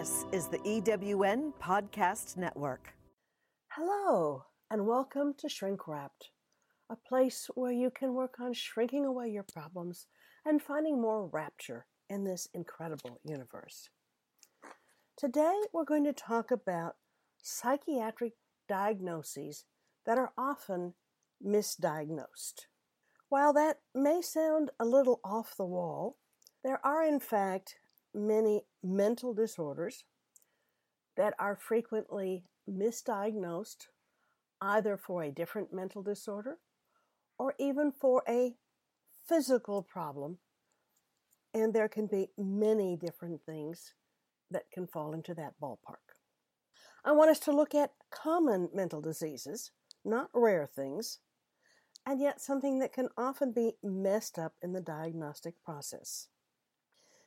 This is the EWN Podcast Network. Hello, and welcome to Shrink Wrapped, a place where you can work on shrinking away your problems and finding more rapture in this incredible universe. Today, we're going to talk about psychiatric diagnoses that are often misdiagnosed. While that may sound a little off the wall, there are in fact many mental disorders that are frequently misdiagnosed either for a different mental disorder or even for a physical problem. And there can be many different things that can fall into that ballpark. I want us to look at common mental diseases, not rare things, and yet something that can often be messed up in the diagnostic process.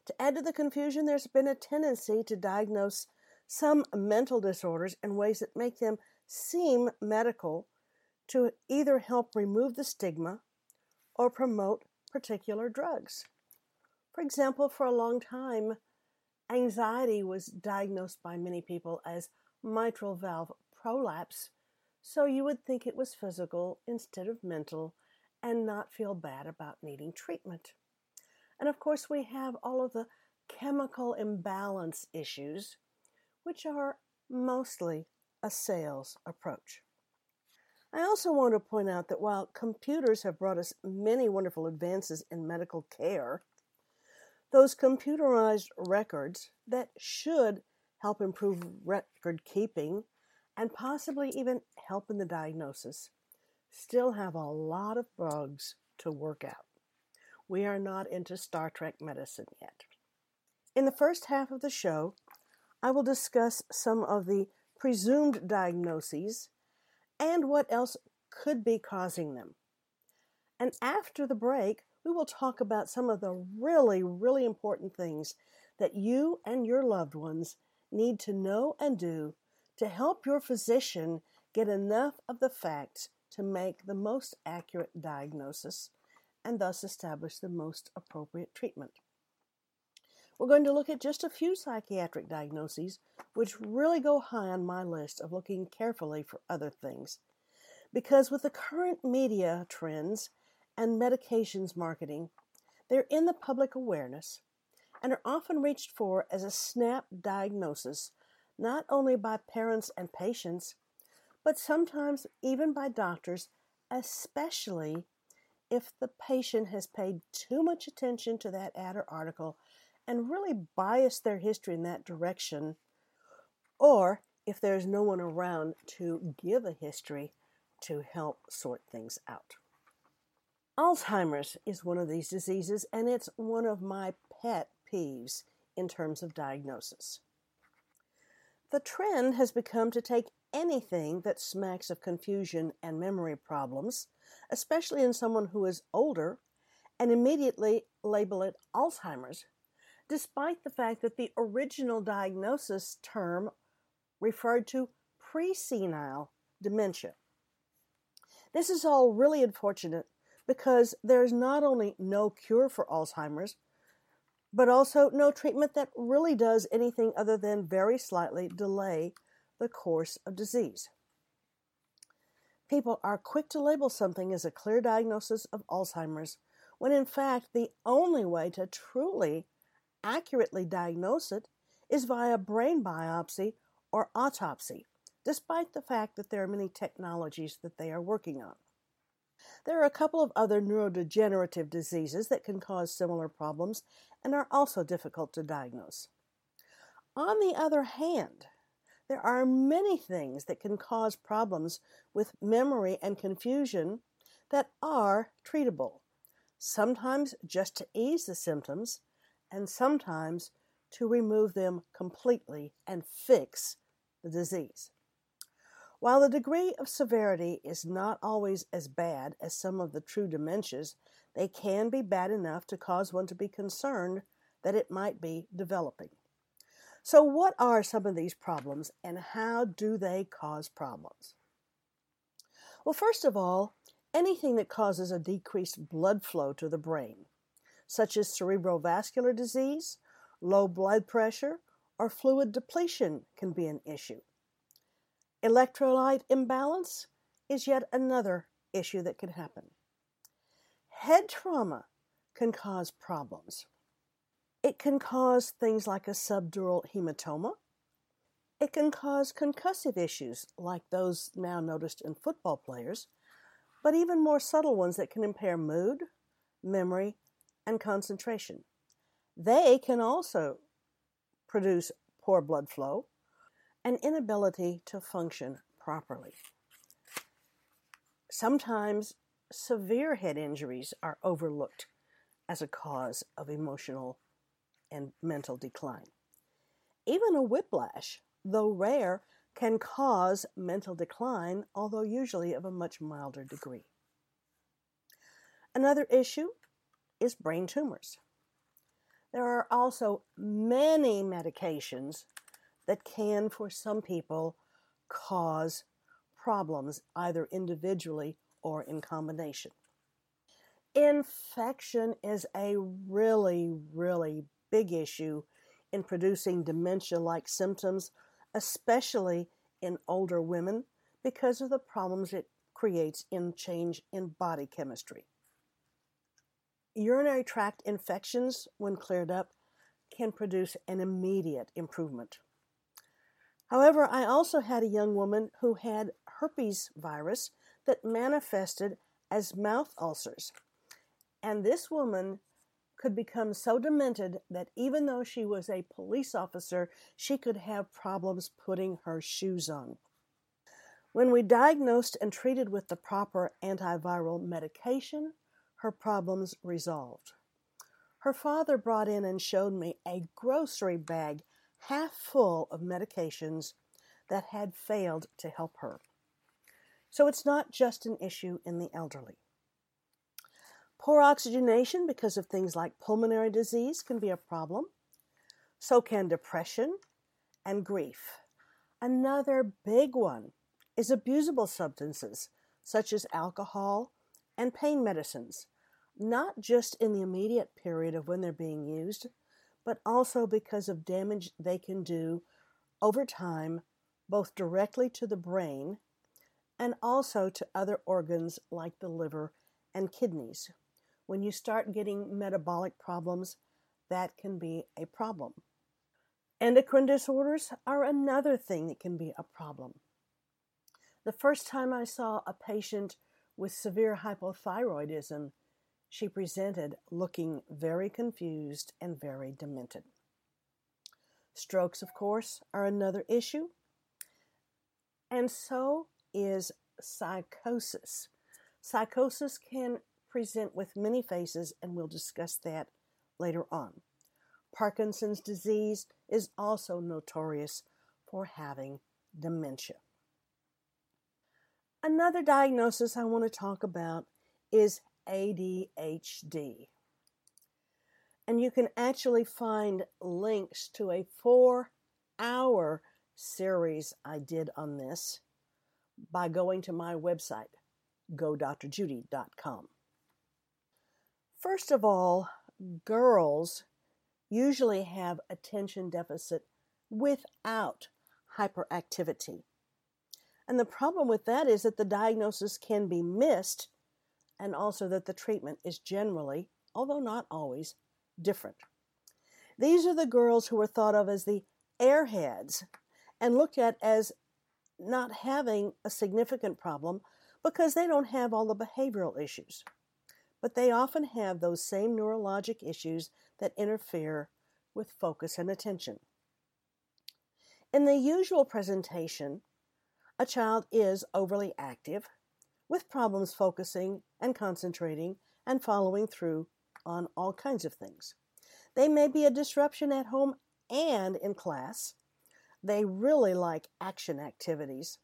To add to the confusion, there's been a tendency to diagnose some mental disorders in ways that make them seem medical to either help remove the stigma or promote particular drugs. For example, for a long time, anxiety was diagnosed by many people as mitral valve prolapse, so you would think it was physical instead of mental and not feel bad about needing treatment. And of course, we have all of the chemical imbalance issues, which are mostly a sales approach. I also want to point out that while computers have brought us many wonderful advances in medical care, those computerized records that should help improve record keeping and possibly even help in the diagnosis still have a lot of bugs to work out. We are not into Star Trek medicine yet. In the first half of the show, I will discuss some of the presumed diagnoses and what else could be causing them. And after the break, we will talk about some of the really, really important things that you and your loved ones need to know and do to help your physician get enough of the facts to make the most accurate diagnosis and thus establish the most appropriate treatment. We're going to look at just a few psychiatric diagnoses which really go high on my list of looking carefully for other things. Because with the current media trends and medications marketing, they're in the public awareness and are often reached for as a snap diagnosis, not only by parents and patients, but sometimes even by doctors, especially if the patient has paid too much attention to that ad or article and really biased their history in that direction, or if there's no one around to give a history to help sort things out. Alzheimer's is one of these diseases, and it's one of my pet peeves in terms of diagnosis. The trend has become to take anything that smacks of confusion and memory problems especially in someone who is older, and immediately label it Alzheimer's, despite the fact that the original diagnosis term referred to presenile dementia. This is all really unfortunate because there's not only no cure for Alzheimer's, but also no treatment that really does anything other than very slightly delay the course of disease. People are quick to label something as a clear diagnosis of Alzheimer's, when in fact the only way to truly accurately diagnose it is via brain biopsy or autopsy, despite the fact that there are many technologies that they are working on. There are a couple of other neurodegenerative diseases that can cause similar problems and are also difficult to diagnose. On the other hand, there are many things that can cause problems with memory and confusion that are treatable, sometimes just to ease the symptoms, and sometimes to remove them completely and fix the disease. While the degree of severity is not always as bad as some of the true dementias, they can be bad enough to cause one to be concerned that it might be developing. So, what are some of these problems and how do they cause problems? Well, first of all, anything that causes a decreased blood flow to the brain, such as cerebrovascular disease, low blood pressure, or fluid depletion can be an issue. Electrolyte imbalance is yet another issue that can happen. Head trauma can cause problems. It can cause things like a subdural hematoma. It can cause concussive issues like those now noticed in football players, but even more subtle ones that can impair mood, memory, and concentration. They can also produce poor blood flow and inability to function properly. Sometimes severe head injuries are overlooked as a cause of emotional and mental decline. Even a whiplash, though rare, can cause mental decline, although usually of a much milder degree. Another issue is brain tumors. There are also many medications that can, for some people, cause problems either individually or in combination. Infection is a really, really big issue in producing dementia like symptoms, especially in older women, because of the problems it creates in change in body chemistry. Urinary tract infections, when cleared up, can produce an immediate improvement. However, I also had a young woman who had herpes virus that manifested as mouth ulcers. And this woman could become so demented that even though she was a police officer, she could have problems putting her shoes on. When we diagnosed and treated with the proper antiviral medication, her problems resolved. Her father brought in and showed me a grocery bag half full of medications that had failed to help her. So it's not just an issue in the elderly. Poor oxygenation because of things like pulmonary disease can be a problem. So can depression and grief. Another big one is abusable substances such as alcohol and pain medicines, not just in the immediate period of when they're being used, but also because of damage they can do over time, both directly to the brain and also to other organs like the liver and kidneys. When you start getting metabolic problems, that can be a problem. Endocrine disorders are another thing that can be a problem. The first time I saw a patient with severe hypothyroidism, she presented looking very confused and very demented. Strokes, of course, are another issue. And so is psychosis. Psychosis can present with many faces, and we'll discuss that later on. Parkinson's disease is also notorious for having dementia. Another diagnosis I want to talk about is ADHD. And you can actually find links to a four hour series I did on this by going to my website, godrjudy.com. First of all, girls usually have attention deficit without hyperactivity. And the problem with that is that the diagnosis can be missed and also that the treatment is generally, although not always, different. These are the girls who are thought of as the airheads and looked at as not having a significant problem because they don't have all the behavioral issues. But they often have those same neurologic issues that interfere with focus and attention. In the usual presentation, a child is overly active, with problems focusing and concentrating and following through on all kinds of things. They may be a disruption at home and in class, they really like action activities,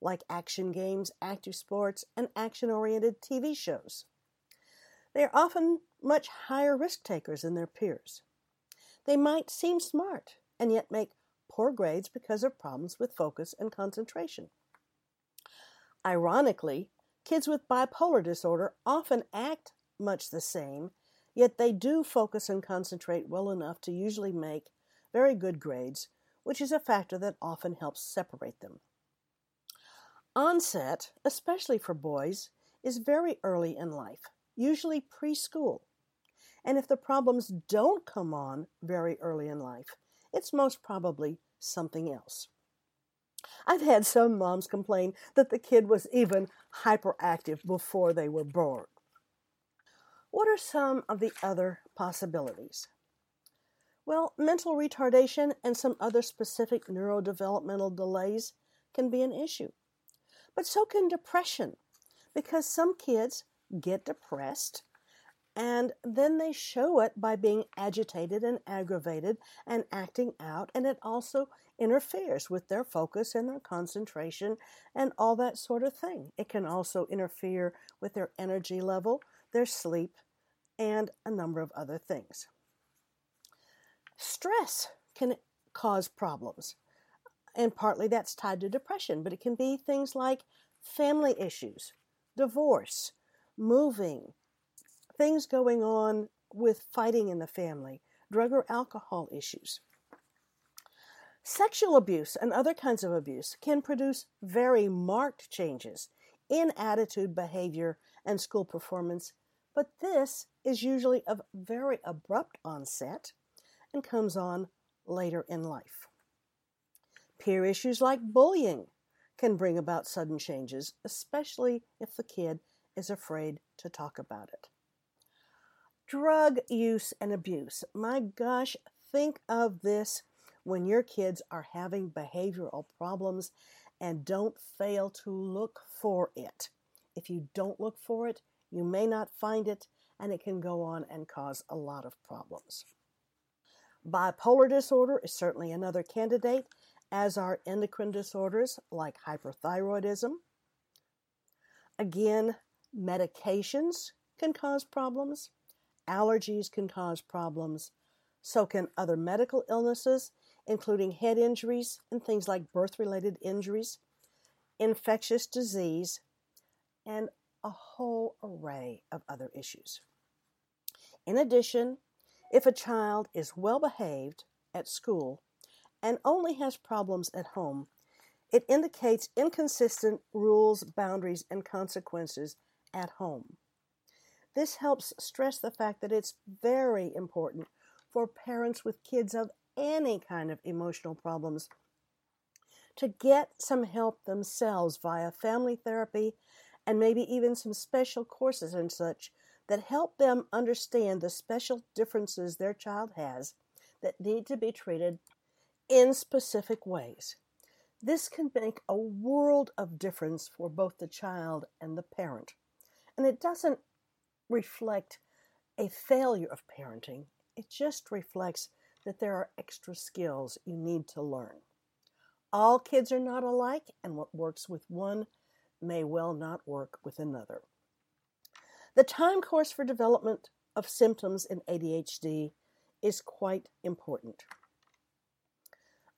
like action games, active sports, and action oriented TV shows. They are often much higher risk takers than their peers. They might seem smart and yet make poor grades because of problems with focus and concentration. Ironically, kids with bipolar disorder often act much the same, yet they do focus and concentrate well enough to usually make very good grades, which is a factor that often helps separate them. Onset, especially for boys, is very early in life, usually preschool. And if the problems don't come on very early in life, it's most probably something else. I've had some moms complain that the kid was even hyperactive before they were born. What are some of the other possibilities? Well, mental retardation and some other specific neurodevelopmental delays can be an issue. But so can depression, because some kids get depressed and then they show it by being agitated and aggravated and acting out, and it also interferes with their focus and their concentration and all that sort of thing. It can also interfere with their energy level, their sleep, and a number of other things. Stress can cause problems, and partly that's tied to depression, but it can be things like family issues, divorce, moving, things going on with fighting in the family, drug or alcohol issues. Sexual abuse and other kinds of abuse can produce very marked changes in attitude, behavior, and school performance, but this is usually of very abrupt onset and comes on later in life. Peer issues like bullying can bring about sudden changes, especially if the kid is afraid to talk about it. Drug use and abuse. My gosh, think of this when your kids are having behavioral problems and don't fail to look for it. If you don't look for it, you may not find it, and it can go on and cause a lot of problems. Bipolar disorder is certainly another candidate, as are endocrine disorders like hyperthyroidism. Again, medications can cause problems. Allergies can cause problems. So can other medical illnesses, including head injuries and things like birth related injuries, infectious disease, and a whole array of other issues. In addition, if a child is well behaved at school and only has problems at home, it indicates inconsistent rules, boundaries, and consequences at home. This helps stress the fact that it's very important for parents with kids of any kind of emotional problems to get some help themselves via family therapy and maybe even some special courses and such that help them understand the special differences their child has that need to be treated in specific ways. This can make a world of difference for both the child and the parent. And it doesn't reflect a failure of parenting. It just reflects that there are extra skills you need to learn. All kids are not alike, and what works with one may well not work with another. The time course for development of symptoms in ADHD is quite important.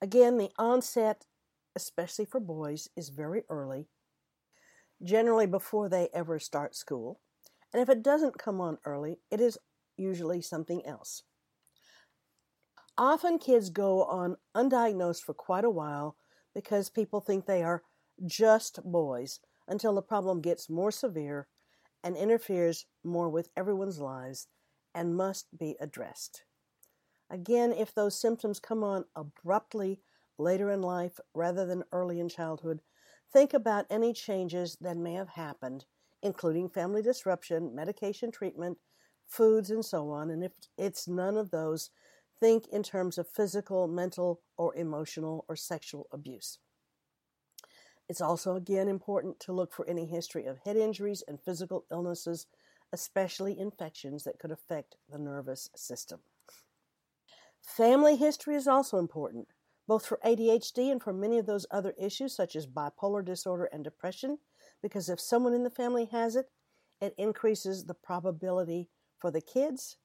Again, the onset, especially for boys, is very early, generally before they ever start school. And if it doesn't come on early, it is usually something else. Often kids go on undiagnosed for quite a while because people think they are just boys until the problem gets more severe and interferes more with everyone's lives and must be addressed. Again, if those symptoms come on abruptly later in life rather than early in childhood, think about any changes that may have happened including family disruption, medication treatment, foods, and so on. And if it's none of those, think in terms of physical, mental, or emotional or sexual abuse. It's also, again, important to look for any history of head injuries and physical illnesses, especially infections that could affect the nervous system. Family history is also important, both for ADHD and for many of those other issues, such as bipolar disorder and depression because if someone in the family has it, it increases the probability for the kids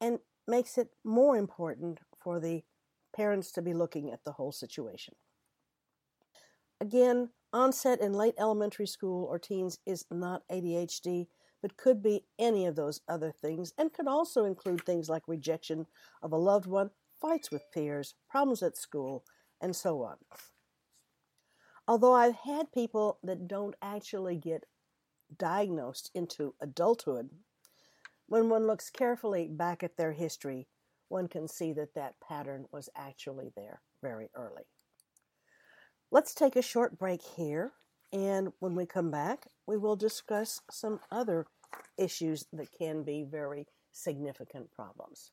and makes it more important for the parents to be looking at the whole situation. Again, onset in late elementary school or teens is not ADHD, but could be any of those other things and could also include things like rejection of a loved one, fights with peers, problems at school, and so on. Although I've had people that don't actually get diagnosed into adulthood, when one looks carefully back at their history, one can see that that pattern was actually there very early. Let's take a short break here, and when we come back, we will discuss some other issues that can be very significant problems.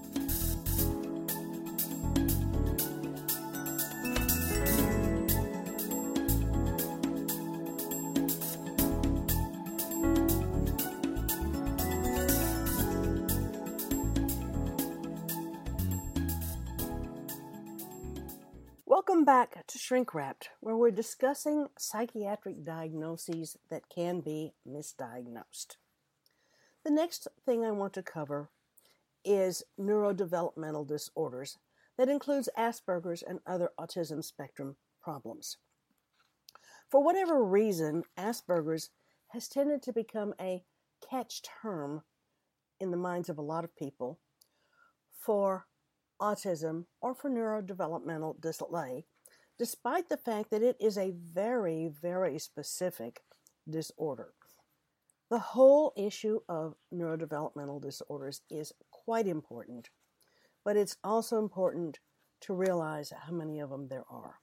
Welcome back to Shrink Wrapped, where we're discussing psychiatric diagnoses that can be misdiagnosed. The next thing I want to cover is neurodevelopmental disorders that includes Asperger's and other autism spectrum problems. For whatever reason, Asperger's has tended to become a catch term in the minds of a lot of people for autism, or for neurodevelopmental delay, despite the fact that it is a very, very specific disorder. The whole issue of neurodevelopmental disorders is quite important, but it's also important to realize how many of them there are.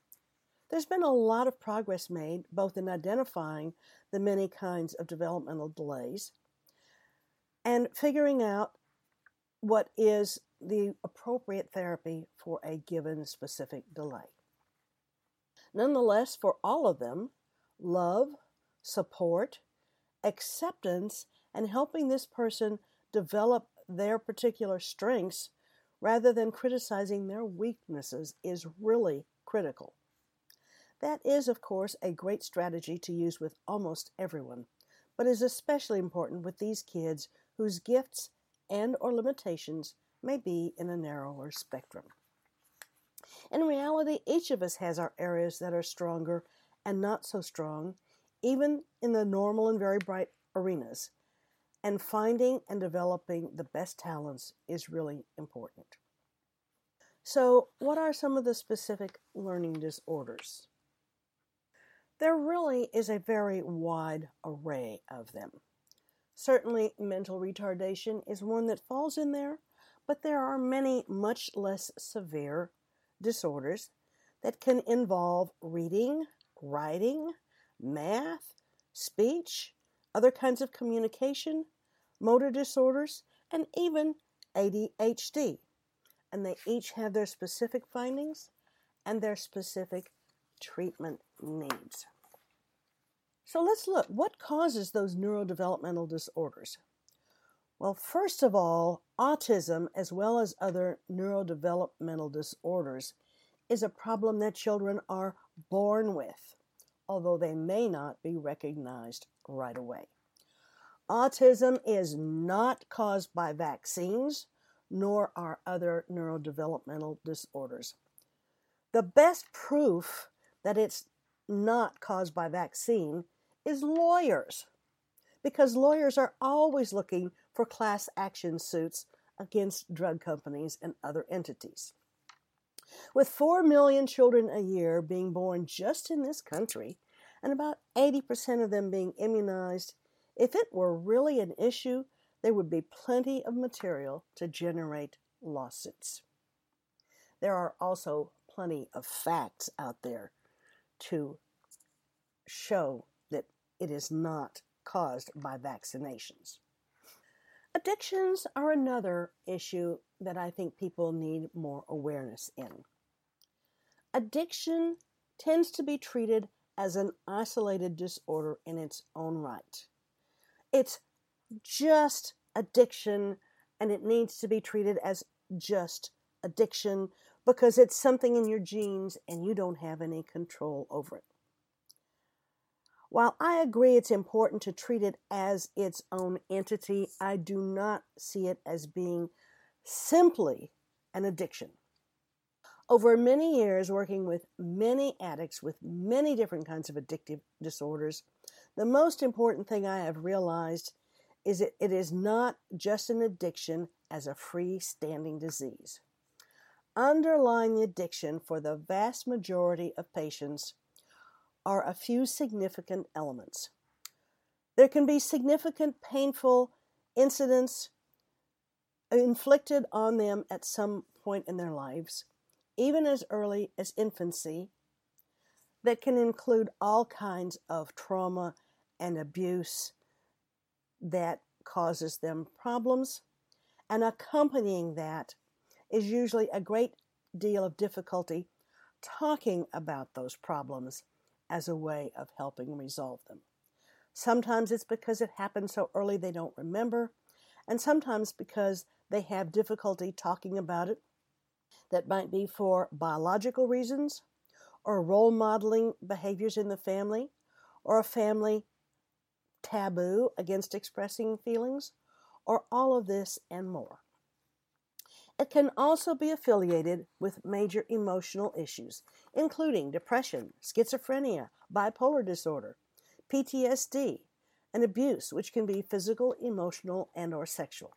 There's been a lot of progress made both in identifying the many kinds of developmental delays and figuring out what is the appropriate therapy for a given specific delay. Nonetheless, for all of them, love, support, acceptance, and helping this person develop their particular strengths rather than criticizing their weaknesses is really critical. That is, of course, a great strategy to use with almost everyone, but is especially important with these kids whose gifts and or limitations may be in a narrower spectrum. In reality, each of us has our areas that are stronger and not so strong, even in the normal and very bright arenas. And finding and developing the best talents is really important. So, what are some of the specific learning disorders? There really is a very wide array of them. Certainly, mental retardation is one that falls in there, but there are many much less severe disorders that can involve reading, writing, math, speech, other kinds of communication, motor disorders, and even ADHD. And they each have their specific findings and their specific treatment needs. So let's look what causes those neurodevelopmental disorders? Well, first of all, autism, as well as other neurodevelopmental disorders, is a problem that children are born with, although they may not be recognized right away. Autism is not caused by vaccines, nor are other neurodevelopmental disorders. The best proof that it's not caused by vaccine is lawyers, because lawyers are always looking for class action suits against drug companies and other entities. With 4 million children a year being born just in this country, and about 80% of them being immunized, if it were really an issue, there would be plenty of material to generate lawsuits. There are also plenty of facts out there to show that it is not caused by vaccinations. Addictions are another issue that I think people need more awareness in. Addiction tends to be treated as an isolated disorder in its own right. It's just addiction and it needs to be treated as just addiction because it's something in your genes and you don't have any control over it. While I agree it's important to treat it as its own entity, I do not see it as being simply an addiction. Over many years working with many addicts with many different kinds of addictive disorders, the most important thing I have realized is that it is not just an addiction as a freestanding disease. Underlying the addiction for the vast majority of patients are a few significant elements. There can be significant painful incidents inflicted on them at some point in their lives, even as early as infancy, that can include all kinds of trauma and abuse that causes them problems. And accompanying that is usually a great deal of difficulty talking about those problems as a way of helping resolve them. Sometimes it's because it happened so early they don't remember, and sometimes because they have difficulty talking about it. That might be for biological reasons, or role modeling behaviors in the family, or a family taboo against expressing feelings, or all of this and more. It can also be affiliated with major emotional issues, including depression, schizophrenia, bipolar disorder, PTSD, and abuse, which can be physical, emotional, and or sexual.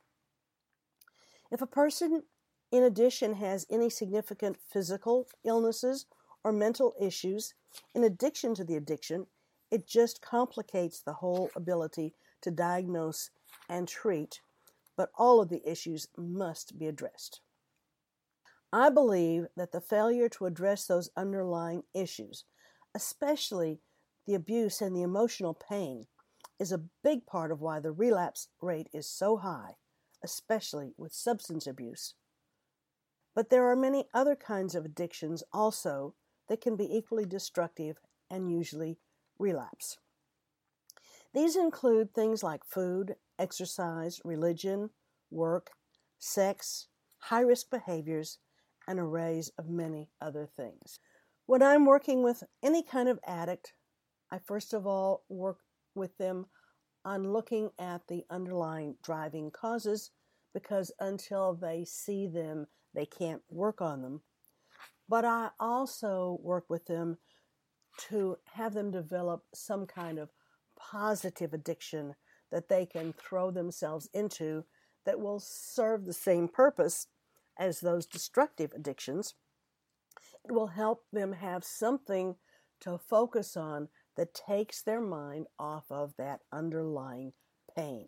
If a person in addition has any significant physical illnesses or mental issues in addition to the addiction, it just complicates the whole ability to diagnose and treat but all of the issues must be addressed. I believe that the failure to address those underlying issues, especially the abuse and the emotional pain, is a big part of why the relapse rate is so high, especially with substance abuse. But there are many other kinds of addictions also that can be equally destructive and usually relapse. These include things like food exercise, religion, work, sex, high risk behaviors, and arrays of many other things. When I'm working with any kind of addict, I first of all work with them on looking at the underlying driving causes because until they see them, they can't work on them. But I also work with them to have them develop some kind of positive addiction that they can throw themselves into that will serve the same purpose as those destructive addictions. It will help them have something to focus on that takes their mind off of that underlying pain.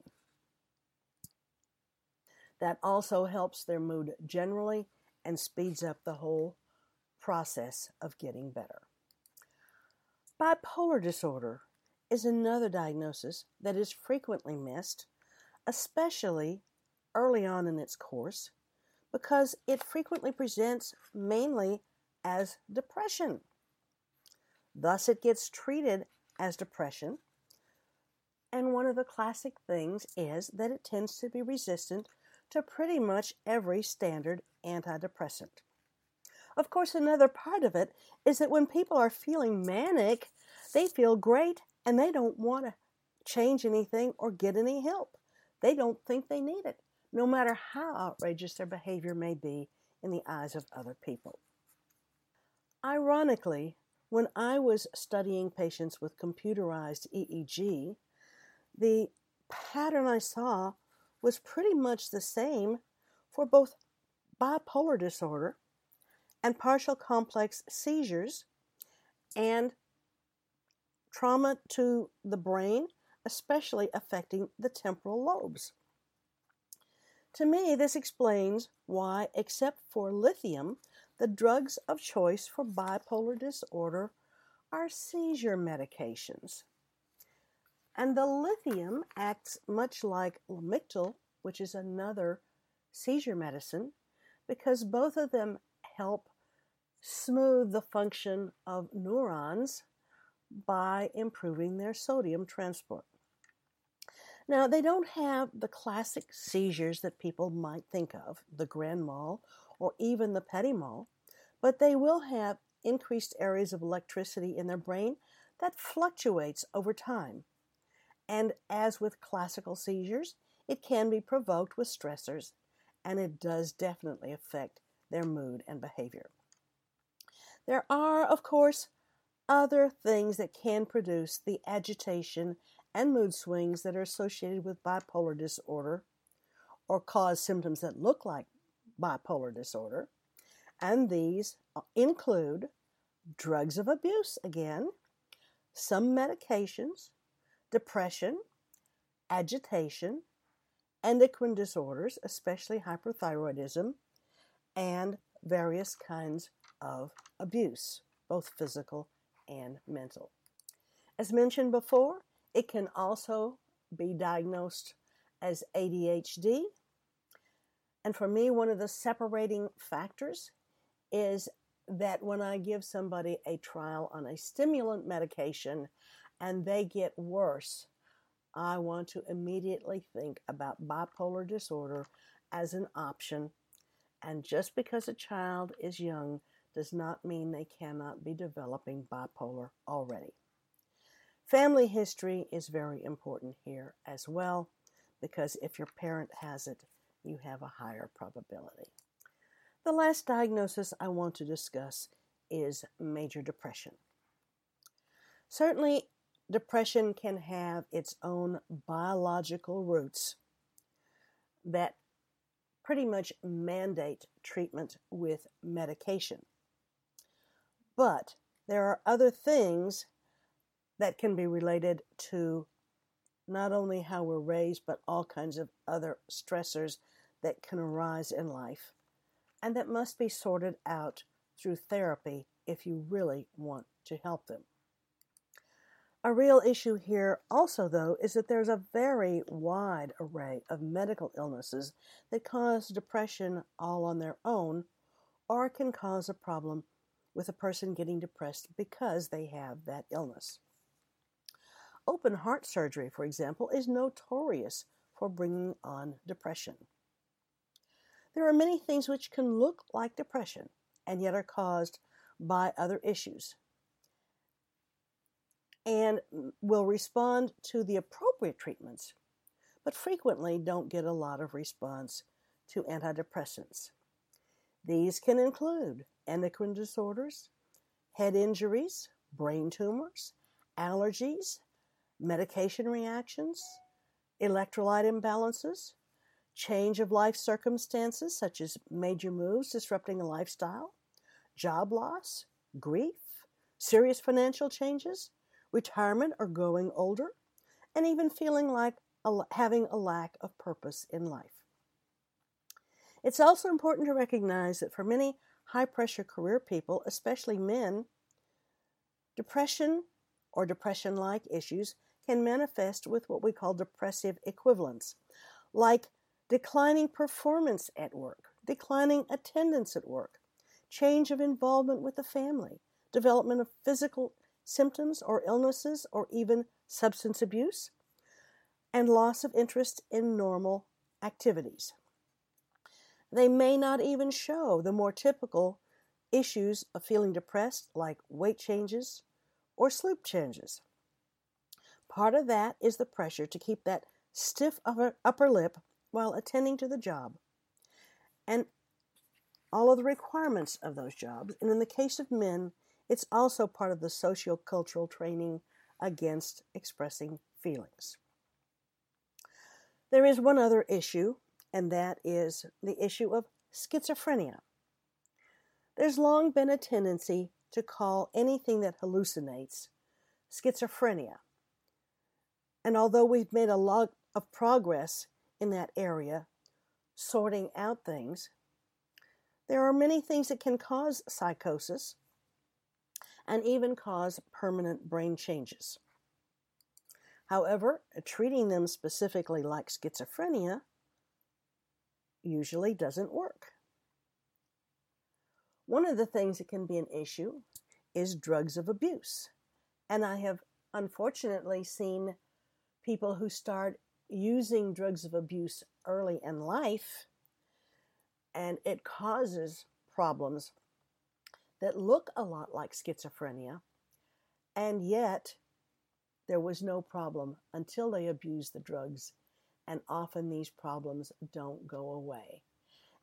That also helps their mood generally and speeds up the whole process of getting better. Bipolar disorder is another diagnosis that is frequently missed, especially early on in its course, because it frequently presents mainly as depression. Thus, it gets treated as depression. And one of the classic things is that it tends to be resistant to pretty much every standard antidepressant. Of course, another part of it is that when people are feeling manic, they feel great and they don't want to change anything or get any help. They don't think they need it, no matter how outrageous their behavior may be in the eyes of other people. Ironically, when I was studying patients with computerized EEG, the pattern I saw was pretty much the same for both bipolar disorder and partial complex seizures and trauma to the brain, especially affecting the temporal lobes. To me, this explains why, except for lithium, the drugs of choice for bipolar disorder are seizure medications. And the lithium acts much like Lamictal, which is another seizure medicine, because both of them help smooth the function of neurons by improving their sodium transport. Now, they don't have the classic seizures that people might think of, the grand mal or even the petit mal, but they will have increased areas of electricity in their brain that fluctuates over time. And as with classical seizures, it can be provoked with stressors, and it does definitely affect their mood and behavior. There are, of course, other things that can produce the agitation and mood swings that are associated with bipolar disorder or cause symptoms that look like bipolar disorder. And these uh, include drugs of abuse, again, some medications, depression, agitation, endocrine disorders, especially hyperthyroidism, and various kinds of abuse, both physical and mental. As mentioned before, it can also be diagnosed as ADHD. And for me, one of the separating factors is that when I give somebody a trial on a stimulant medication and they get worse, I want to immediately think about bipolar disorder as an option. And just because a child is young does not mean they cannot be developing bipolar already. Family history is very important here as well, because if your parent has it, you have a higher probability. The last diagnosis I want to discuss is major depression. Certainly, depression can have its own biological roots that pretty much mandate treatment with medication. But there are other things that can be related to not only how we're raised, but all kinds of other stressors that can arise in life and that must be sorted out through therapy if you really want to help them. A real issue here also, though, is that there's a very wide array of medical illnesses that cause depression all on their own or can cause a problem with a person getting depressed because they have that illness. Open heart surgery, for example, is notorious for bringing on depression. There are many things which can look like depression and yet are caused by other issues and will respond to the appropriate treatments, but frequently don't get a lot of response to antidepressants. These can include endocrine disorders, head injuries, brain tumors, allergies, medication reactions, electrolyte imbalances, change of life circumstances, such as major moves disrupting a lifestyle, job loss, grief, serious financial changes, retirement or growing older, and even feeling like a, having a lack of purpose in life. It's also important to recognize that for many high pressure career people, especially men, depression or depression like issues can manifest with what we call depressive equivalents, like declining performance at work, declining attendance at work, change of involvement with the family, development of physical symptoms or illnesses, or even substance abuse, and loss of interest in normal activities. They may not even show the more typical issues of feeling depressed, like weight changes or sleep changes. Part of that is the pressure to keep that stiff upper lip while attending to the job and all of the requirements of those jobs. And in the case of men, it's also part of the socio-cultural training against expressing feelings. There is one other issue, and that is the issue of schizophrenia. There's long been a tendency to call anything that hallucinates schizophrenia. And although we've made a lot of progress in that area, sorting out things, there are many things that can cause psychosis and even cause permanent brain changes. However, treating them specifically like schizophrenia usually doesn't work. One of the things that can be an issue is drugs of abuse. And I have unfortunately seen people who start using drugs of abuse early in life, and it causes problems that look a lot like schizophrenia And yet, there was no problem until they abused the drugs. And often these problems don't go away.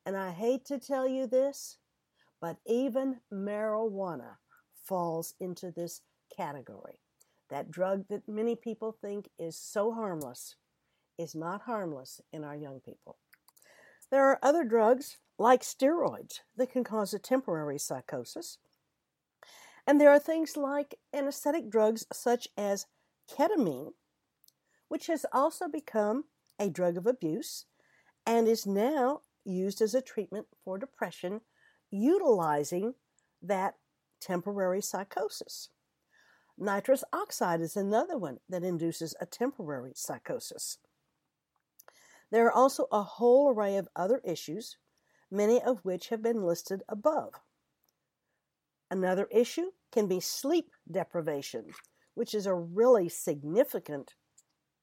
And I hate to tell you this, but even marijuana falls into this category. That drug that many people think is so harmless is not harmless in our young people. There are other drugs, like steroids, that can cause a temporary psychosis. And there are things like anesthetic drugs such as ketamine, which has also become a drug of abuse and is now used as a treatment for depression, utilizing that temporary psychosis. Nitrous oxide is another one that induces a temporary psychosis. There are also a whole array of other issues, many of which have been listed above. Another issue can be sleep deprivation, which is a really significant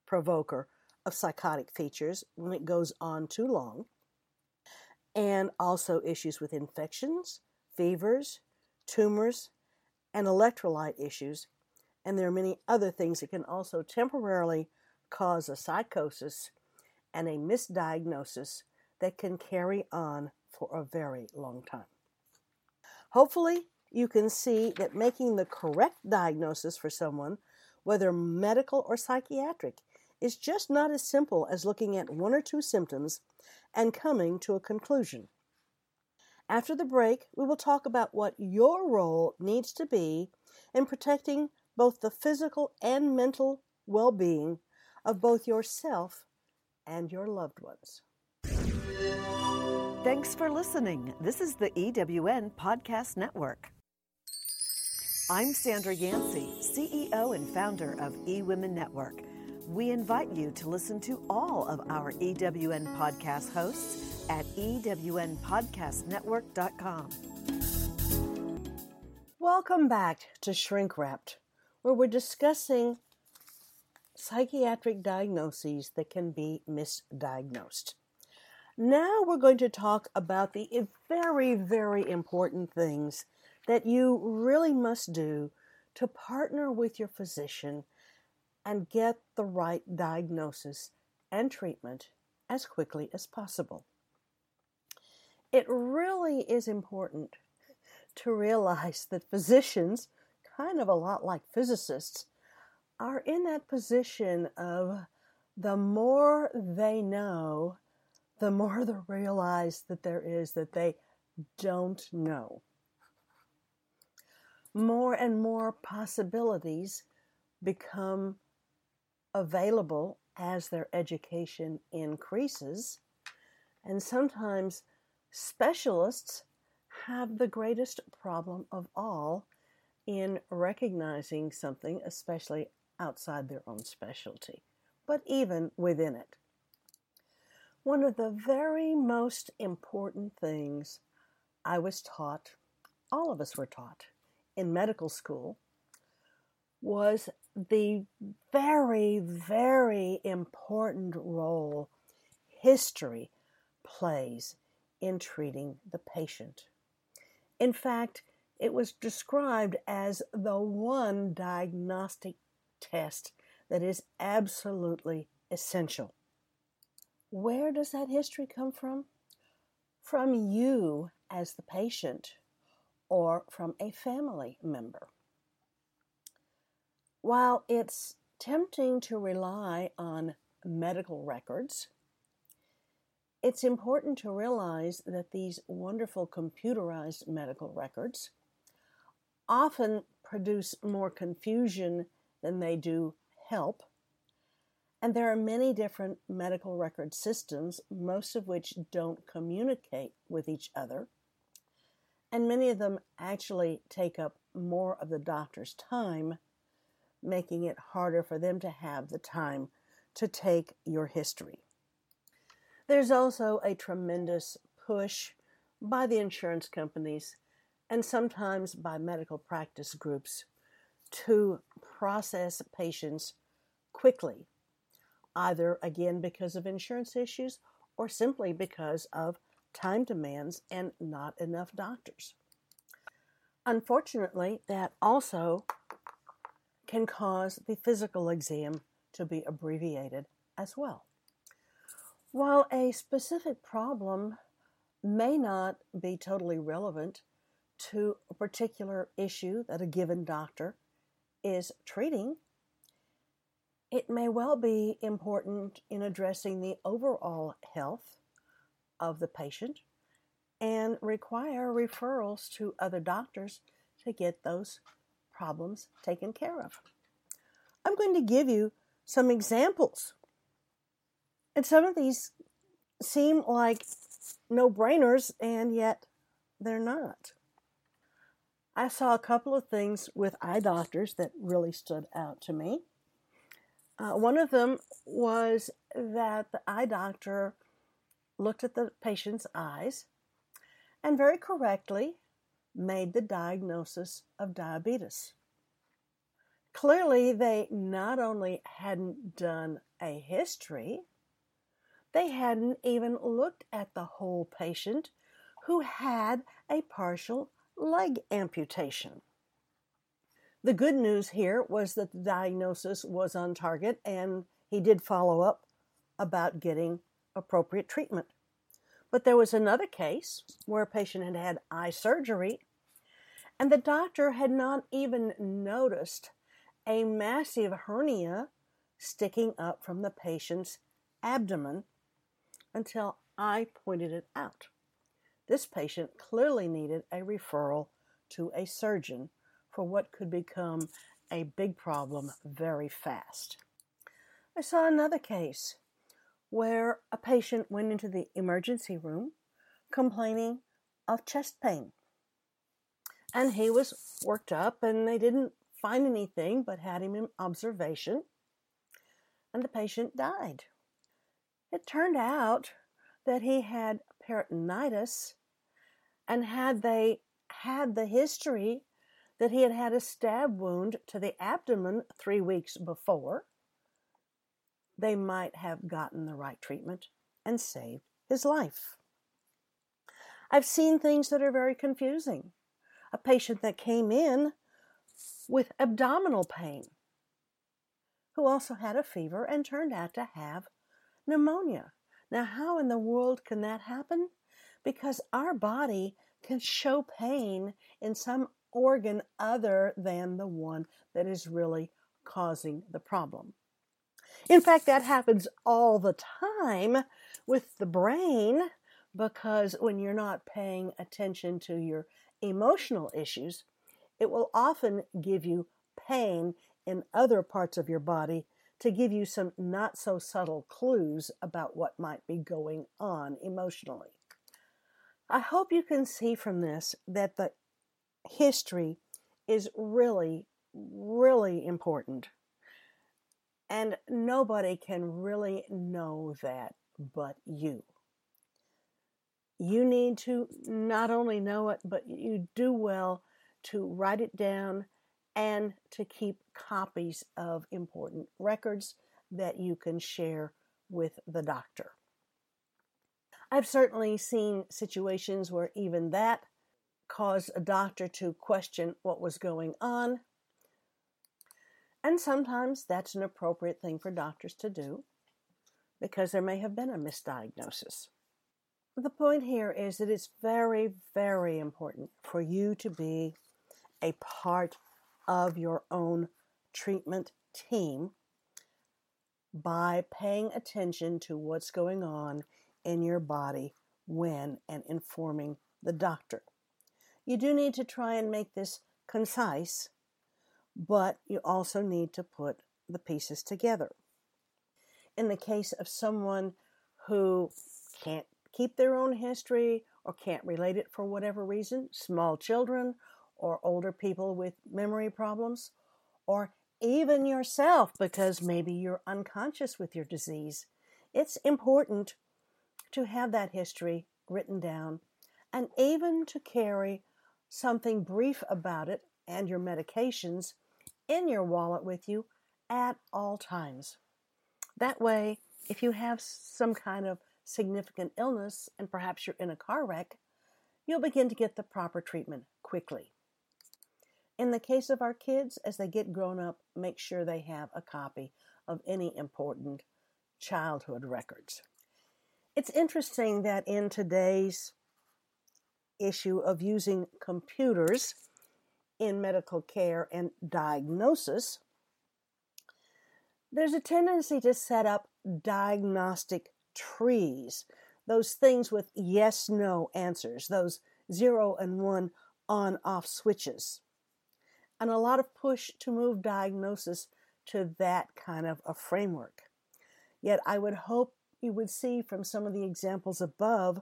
provoker of psychotic features when it goes on too long, and also issues with infections, fevers, tumors, and electrolyte issues. And there are many other things that can also temporarily cause a psychosis and a misdiagnosis that can carry on for a very long time. Hopefully, you can see that making the correct diagnosis for someone, whether medical or psychiatric, is just not as simple as looking at one or two symptoms and coming to a conclusion. After the break, we will talk about what your role needs to be in protecting both the physical and mental well being of both yourself and your loved ones. Thanks for listening. This is the EWN Podcast Network. I'm Sandra Yancey, CEO and founder of eWomen Network. We invite you to listen to all of our EWN podcast hosts at ewnpodcastnetwork.com. Welcome back to Shrink Wrapped, where we're discussing psychiatric diagnoses that can be misdiagnosed. Now we're going to talk about the very, very important things that you really must do to partner with your physician and get the right diagnosis and treatment as quickly as possible. It really is important to realize that physicians, kind of a lot like physicists, are in that position of the more they know, the more they realize that there is that they don't know. More and more possibilities become available as their education increases, and sometimes specialists have the greatest problem of all in recognizing something, especially outside their own specialty, but even within it. One of the very most important things I was taught, all of us were taught in medical school, was the very, very important role history plays in treating the patient. In fact, it was described as the one diagnostic test that is absolutely essential. Where does that history come from? From you as the patient or from a family member. While it's tempting to rely on medical records, it's important to realize that these wonderful computerized medical records often produce more confusion than they do help. And there are many different medical record systems, most of which don't communicate with each other. And many of them actually take up more of the doctor's time, making it harder for them to have the time to take your history. There's also a tremendous push by the insurance companies and sometimes by medical practice groups to process patients quickly, either again because of insurance issues or simply because of time demands and not enough doctors. Unfortunately, that also can cause the physical exam to be abbreviated as well. While a specific problem may not be totally relevant to a particular issue that a given doctor is treating, it may well be important in addressing the overall health of the patient and require referrals to other doctors to get those problems taken care of. I'm going to give you some examples. And some of these seem like no brainers, and yet they're not. I saw a couple of things with eye doctors that really stood out to me. Uh, one of them was that the eye doctor looked at the patient's eyes and very correctly made the diagnosis of diabetes. Clearly, they not only hadn't done a history, they hadn't even looked at the whole patient who had a partial leg amputation. The good news here was that the diagnosis was on target and he did follow up about getting appropriate treatment. But there was another case where a patient had had eye surgery and the doctor had not even noticed a massive hernia sticking up from the patient's abdomen until I pointed it out. This patient clearly needed a referral to a surgeon for what could become a big problem very fast. I saw another case where a patient went into the emergency room complaining of chest pain. And he was worked up, and they didn't find anything but had him in observation, and the patient died. It turned out that he had peritonitis, and had they had the history that he had had a stab wound to the abdomen three weeks before, they might have gotten the right treatment and saved his life. I've seen things that are very confusing. A patient that came in with abdominal pain who also had a fever and turned out to have pneumonia. Now, how in the world can that happen? Because our body can show pain in some organ other than the one that is really causing the problem. In fact, that happens all the time with the brain because when you're not paying attention to your emotional issues, it will often give you pain in other parts of your body to give you some not so subtle clues about what might be going on emotionally. I hope you can see from this that the history is really, really important. And nobody can really know that but you. You need to not only know it, but you do well to write it down and to keep copies of important records that you can share with the doctor. I've certainly seen situations where even that caused a doctor to question what was going on. And sometimes that's an appropriate thing for doctors to do because there may have been a misdiagnosis. The point here is that it's very, very important for you to be a part of your own treatment team by paying attention to what's going on in your body when and informing the doctor. You do need to try and make this concise, but you also need to put the pieces together. In the case of someone who can't keep their own history or can't relate it for whatever reason, small children or older people with memory problems, or even yourself because maybe you're unconscious with your disease. It's important to have that history written down and even to carry something brief about it and your medications in your wallet with you at all times. That way, if you have some kind of significant illness and perhaps you're in a car wreck, you'll begin to get the proper treatment quickly. In the case of our kids, as they get grown up, make sure they have a copy of any important childhood records. It's interesting that in today's issue of using computers in medical care and diagnosis, there's a tendency to set up diagnostic trees, those things with yes no answers, those zero and one on off switches, and a lot of push to move diagnosis to that kind of a framework. Yet I would hope you would see from some of the examples above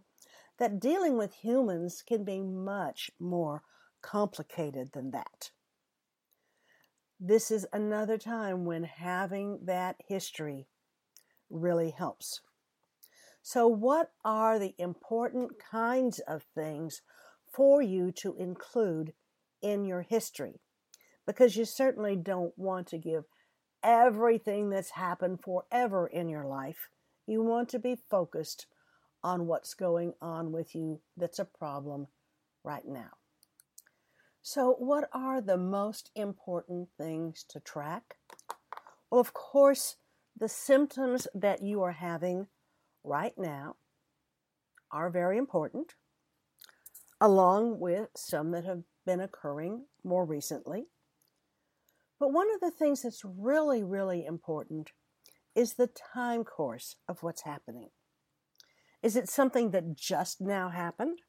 that dealing with humans can be much more complicated than that. This is another time when having that history really helps. So, what are the important kinds of things for you to include in your history? Because you certainly don't want to give everything that's happened forever in your life. You want to be focused on what's going on with you that's a problem right now. So, what are the most important things to track? Well, of course, the symptoms that you are having right now are very important, along with some that have been occurring more recently. But one of the things that's really, really important is the time course of what's happening. Is it something that just now happened?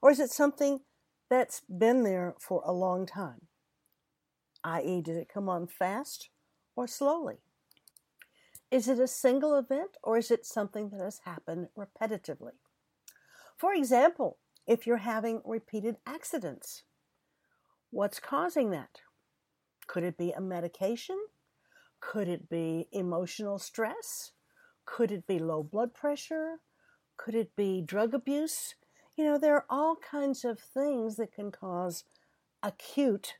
Or is it something that's been there for a long time? I.e., did it come on fast or slowly? Is it a single event or is it something that has happened repetitively? For example, if you're having repeated accidents, what's causing that? Could it be a medication? Could it be emotional stress? Could it be low blood pressure? Could it be drug abuse? You know, there are all kinds of things that can cause acute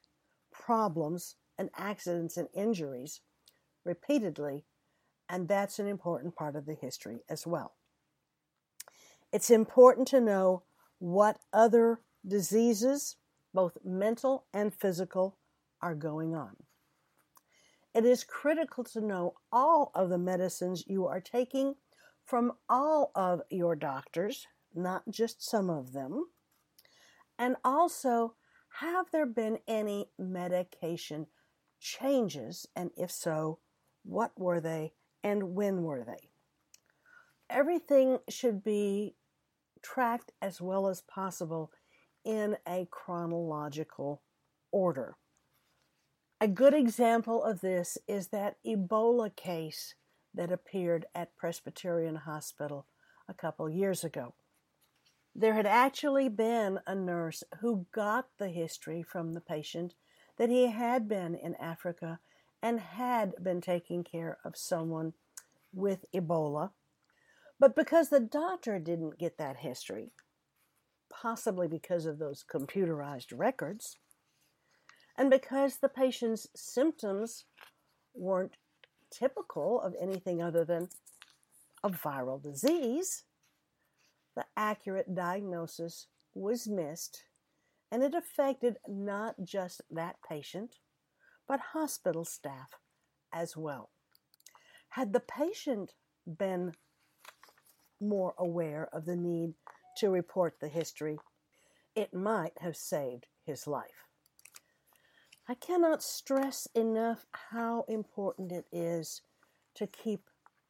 problems and accidents and injuries repeatedly, and that's an important part of the history as well. It's important to know what other diseases, both mental and physical, are going on. It is critical to know all of the medicines you are taking from all of your doctors, not just some of them? And also, have there been any medication changes? And if so, what were they and when were they? Everything should be tracked as well as possible in a chronological order. A good example of this is that Ebola case that appeared at Presbyterian Hospital a couple years ago. There had actually been a nurse who got the history from the patient that he had been in Africa and had been taking care of someone with Ebola. But because the doctor didn't get that history, possibly because of those computerized records, and because the patient's symptoms weren't typical of anything other than a viral disease, the accurate diagnosis was missed and it affected not just that patient, but hospital staff as well. Had the patient been more aware of the need to report the history, it might have saved his life. I cannot stress enough how important it is to keep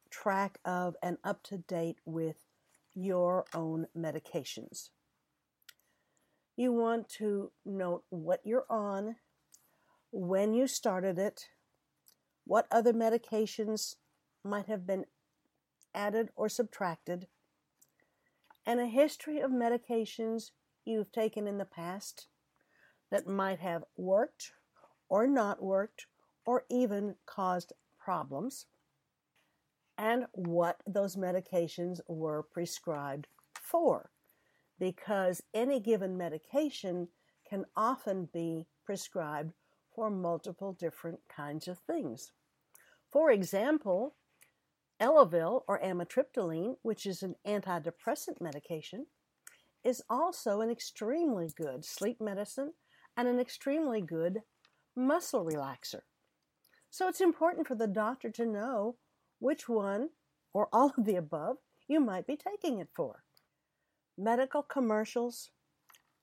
track of and up to date with your own medications. You want to note what you're on, when you started it, what other medications might have been added or subtracted, and a history of medications you've taken in the past that might have worked or not worked or even caused problems, and what those medications were prescribed for. Because any given medication can often be prescribed for multiple different kinds of things. For example, Elavil or amitriptyline, which is an antidepressant medication, is also an extremely good sleep medicine and an extremely good muscle relaxer. So it's important for the doctor to know which one or all of the above you might be taking it for. Medical commercials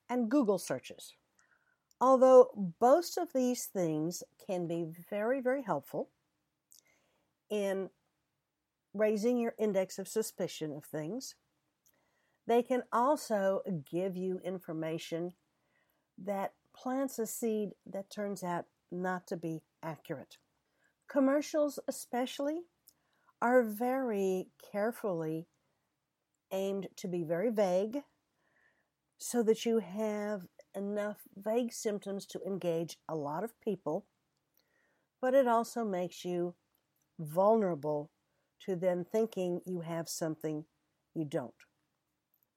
and Google searches. Although both of these things can be very, very helpful in raising your index of suspicion of things, they can also give you information that plants a seed that turns out not to be accurate. Commercials, especially, are very carefully aimed to be very vague so that you have enough vague symptoms to engage a lot of people, but it also makes you vulnerable to then thinking you have something you don't.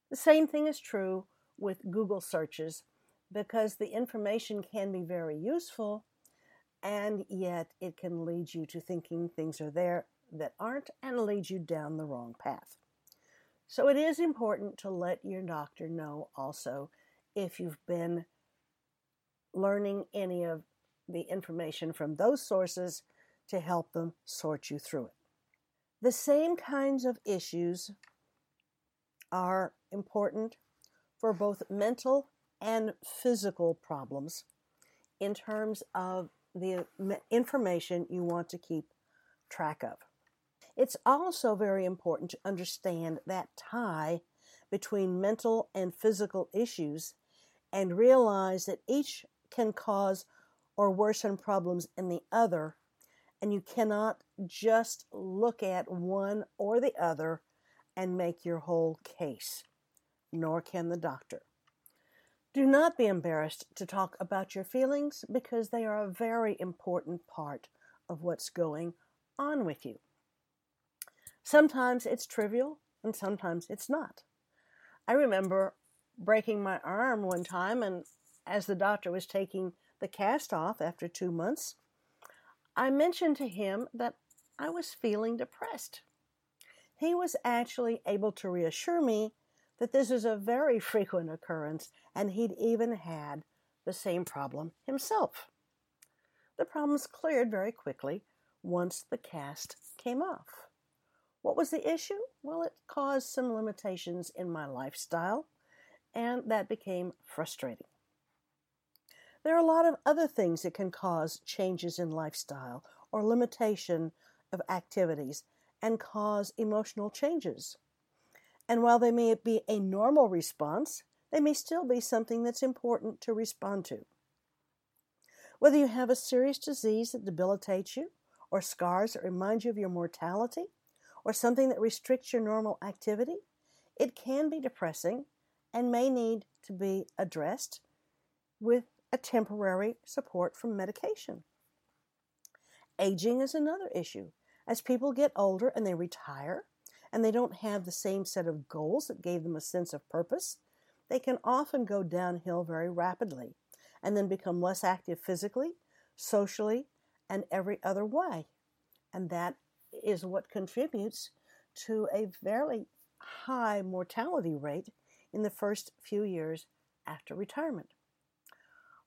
The same thing is true with Google searches because the information can be very useful and yet it can lead you to thinking things are there that aren't and lead you down the wrong path. So it is important to let your doctor know also if you've been learning any of the information from those sources to help them sort you through it. The same kinds of issues are important for both mental and physical problems in terms of the information you want to keep track of. It's also very important to understand that tie between mental and physical issues and realize that each can cause or worsen problems in the other, and you cannot just look at one or the other and make your whole case, nor can the doctor. Do not be embarrassed to talk about your feelings because they are a very important part of what's going on with you. Sometimes it's trivial and sometimes it's not. I remember breaking my arm one time, and as the doctor was taking the cast off after two months, I mentioned to him that I was feeling depressed. He was actually able to reassure me that this is a very frequent occurrence and he'd even had the same problem himself. The problems cleared very quickly once the cast came off. What was the issue? Well, it caused some limitations in my lifestyle, and that became frustrating. There are a lot of other things that can cause changes in lifestyle or limitation of activities and cause emotional changes. And while they may be a normal response, they may still be something that's important to respond to. Whether you have a serious disease that debilitates you, or scars that remind you of your mortality, or something that restricts your normal activity, it can be depressing and may need to be addressed with a temporary support from medication. Aging is another issue. As people get older and they retire, and they don't have the same set of goals that gave them a sense of purpose, they can often go downhill very rapidly and then become less active physically, socially, and every other way. And that is what contributes to a fairly high mortality rate in the first few years after retirement.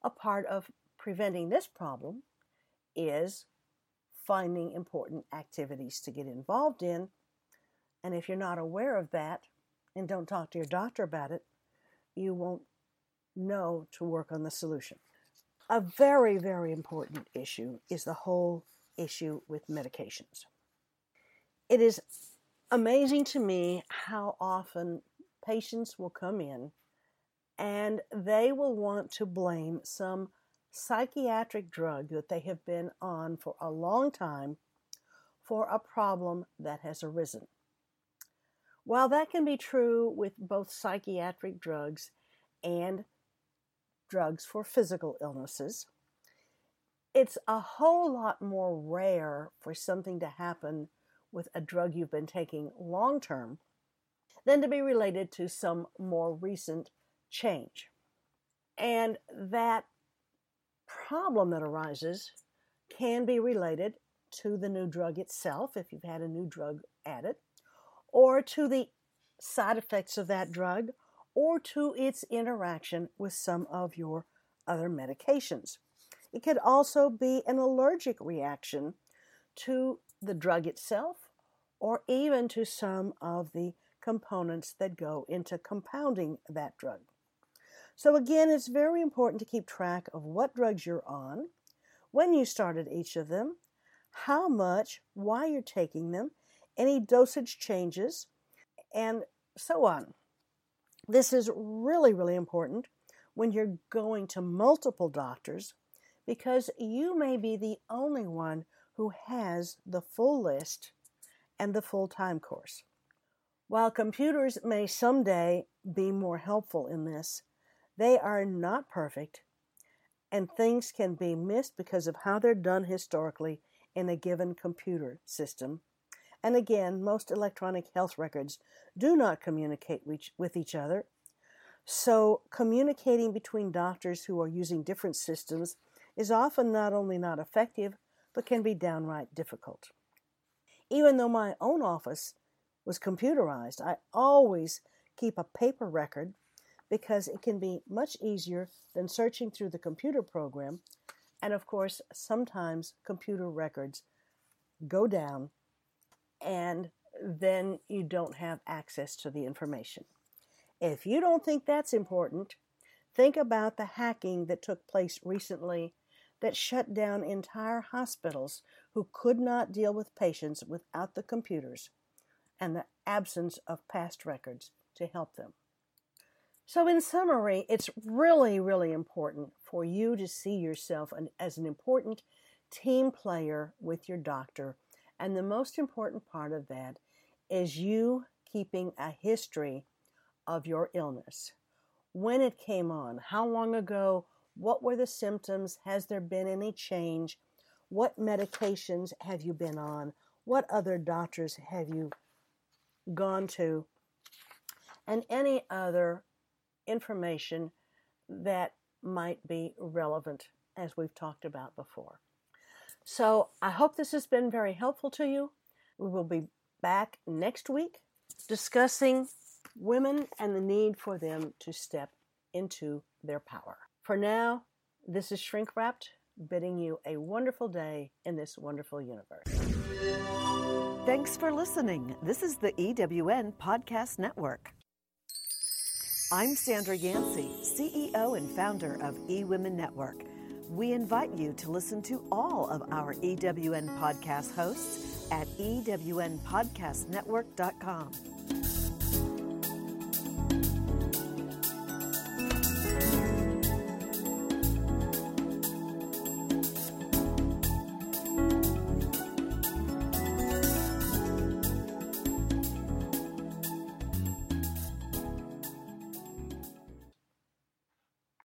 A part of preventing this problem is finding important activities to get involved in. And if you're not aware of that and don't talk to your doctor about it, you won't know to work on the solution. A very, very important issue is the whole issue with medications. It is amazing to me how often patients will come in and they will want to blame some psychiatric drug that they have been on for a long time for a problem that has arisen. While that can be true with both psychiatric drugs and drugs for physical illnesses, it's a whole lot more rare for something to happen with a drug you've been taking long term than to be related to some more recent change. And that problem that arises can be related to the new drug itself, if you've had a new drug added, or to the side effects of that drug, or to its interaction with some of your other medications. It could also be an allergic reaction to the drug itself or even to some of the components that go into compounding that drug. So, again, it's very important to keep track of what drugs you're on, when you started each of them, how much, why you're taking them, any dosage changes, and so on. This is really, really important when you're going to multiple doctors because you may be the only one who has the full list and the full time course. While computers may someday be more helpful in this, they are not perfect and things can be missed because of how they're done historically in a given computer system. And again, most electronic health records do not communicate with each other. So, communicating between doctors who are using different systems is often not only not effective, but can be downright difficult. Even though my own office was computerized, I always keep a paper record because it can be much easier than searching through the computer program. And of course, sometimes computer records go down and then you don't have access to the information. If you don't think that's important, think about the hacking that took place recently that shut down entire hospitals who could not deal with patients without the computers and the absence of past records to help them. So, in summary, it's really, really important for you to see yourself as an important team player with your doctor. And the most important part of that is you keeping a history of your illness. When it came on, how long ago, what were the symptoms? Has there been any change? What medications have you been on? What other doctors have you gone to? And any other information that might be relevant as we've talked about before. So I hope this has been very helpful to you. We will be back next week discussing women and the need for them to step into their power. For now, this is Shrink Wrapped, bidding you a wonderful day in this wonderful universe. Thanks for listening. This is the EWN Podcast Network. I'm Sandra Yancey, CEO and founder of eWomen Network. We invite you to listen to all of our EWN podcast hosts at ewnpodcastnetwork.com.